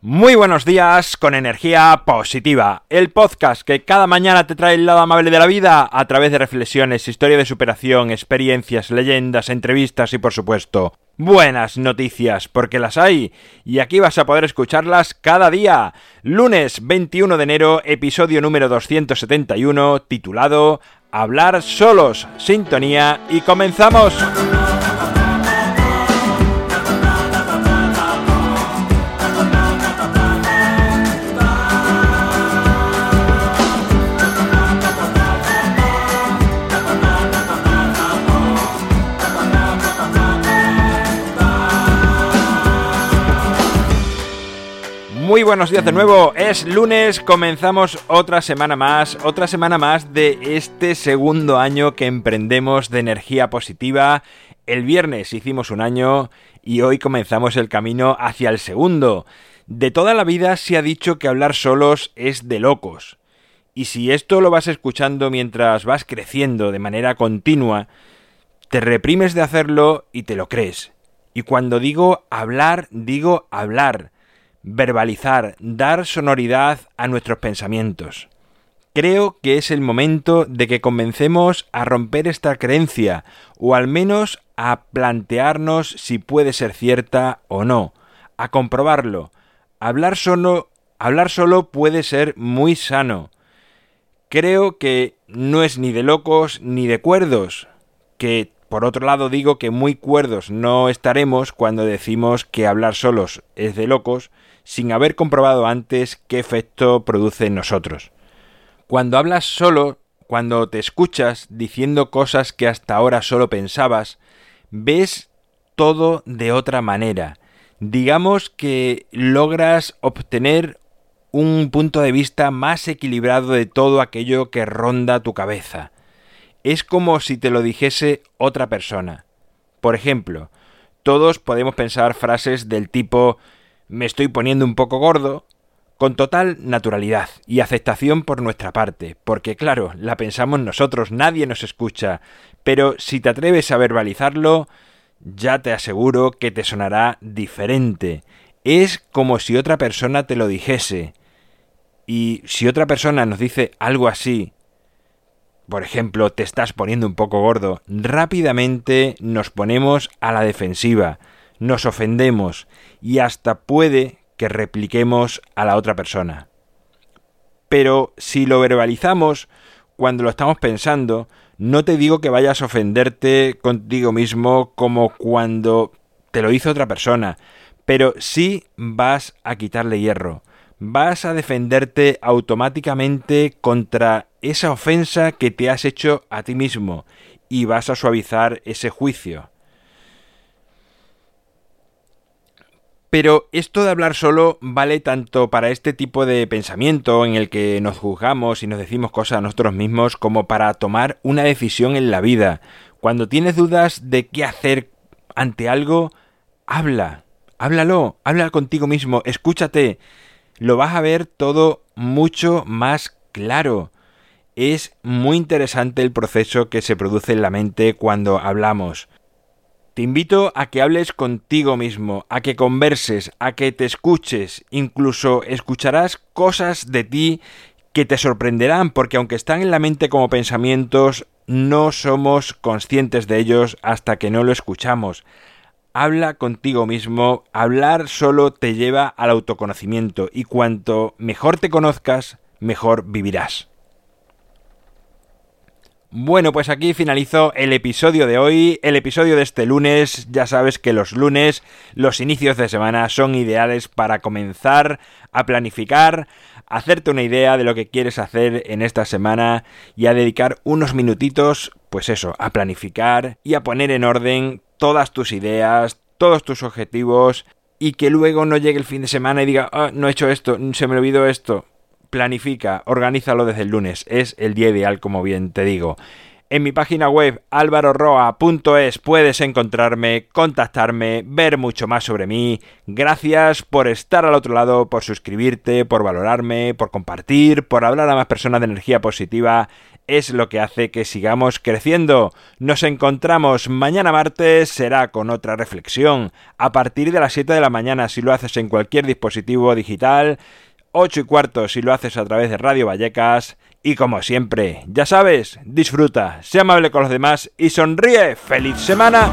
Muy buenos días con energía positiva, el podcast que cada mañana te trae el lado amable de la vida a través de reflexiones, historia de superación, experiencias, leyendas, entrevistas y por supuesto buenas noticias, porque las hay y aquí vas a poder escucharlas cada día. Lunes 21 de enero, episodio número 271, titulado Hablar solos, sintonía y comenzamos. Muy buenos días de nuevo, es lunes, comenzamos otra semana más, otra semana más de este segundo año que emprendemos de energía positiva. El viernes hicimos un año y hoy comenzamos el camino hacia el segundo. De toda la vida se ha dicho que hablar solos es de locos. Y si esto lo vas escuchando mientras vas creciendo de manera continua, te reprimes de hacerlo y te lo crees. Y cuando digo hablar, digo hablar verbalizar, dar sonoridad a nuestros pensamientos. Creo que es el momento de que comencemos a romper esta creencia, o al menos a plantearnos si puede ser cierta o no, a comprobarlo. Hablar solo, hablar solo puede ser muy sano. Creo que no es ni de locos ni de cuerdos, que por otro lado digo que muy cuerdos no estaremos cuando decimos que hablar solos es de locos, sin haber comprobado antes qué efecto produce en nosotros. Cuando hablas solo, cuando te escuchas diciendo cosas que hasta ahora solo pensabas, ves todo de otra manera. Digamos que logras obtener un punto de vista más equilibrado de todo aquello que ronda tu cabeza. Es como si te lo dijese otra persona. Por ejemplo, todos podemos pensar frases del tipo me estoy poniendo un poco gordo, con total naturalidad y aceptación por nuestra parte, porque claro, la pensamos nosotros, nadie nos escucha, pero si te atreves a verbalizarlo, ya te aseguro que te sonará diferente. Es como si otra persona te lo dijese. Y si otra persona nos dice algo así, por ejemplo, te estás poniendo un poco gordo, rápidamente nos ponemos a la defensiva nos ofendemos y hasta puede que repliquemos a la otra persona. Pero si lo verbalizamos cuando lo estamos pensando, no te digo que vayas a ofenderte contigo mismo como cuando te lo hizo otra persona, pero sí vas a quitarle hierro, vas a defenderte automáticamente contra esa ofensa que te has hecho a ti mismo y vas a suavizar ese juicio. Pero esto de hablar solo vale tanto para este tipo de pensamiento en el que nos juzgamos y nos decimos cosas a nosotros mismos como para tomar una decisión en la vida. Cuando tienes dudas de qué hacer ante algo, habla, háblalo, habla contigo mismo, escúchate. Lo vas a ver todo mucho más claro. Es muy interesante el proceso que se produce en la mente cuando hablamos. Te invito a que hables contigo mismo, a que converses, a que te escuches, incluso escucharás cosas de ti que te sorprenderán porque aunque están en la mente como pensamientos, no somos conscientes de ellos hasta que no lo escuchamos. Habla contigo mismo, hablar solo te lleva al autoconocimiento y cuanto mejor te conozcas, mejor vivirás. Bueno, pues aquí finalizo el episodio de hoy, el episodio de este lunes. Ya sabes que los lunes, los inicios de semana son ideales para comenzar a planificar, hacerte una idea de lo que quieres hacer en esta semana y a dedicar unos minutitos, pues eso, a planificar y a poner en orden todas tus ideas, todos tus objetivos y que luego no llegue el fin de semana y diga, ah, no he hecho esto, se me olvidó esto planifica, organízalo desde el lunes. Es el día ideal, como bien te digo. En mi página web alvaroroa.es puedes encontrarme, contactarme, ver mucho más sobre mí. Gracias por estar al otro lado, por suscribirte, por valorarme, por compartir, por hablar a más personas de energía positiva. es lo que hace que sigamos creciendo. Nos encontramos mañana martes, será con otra reflexión, a partir de las 7 de la mañana si lo haces en cualquier dispositivo digital, 8 y cuarto si lo haces a través de Radio Vallecas, y como siempre, ya sabes, disfruta, sea amable con los demás y sonríe. ¡Feliz semana!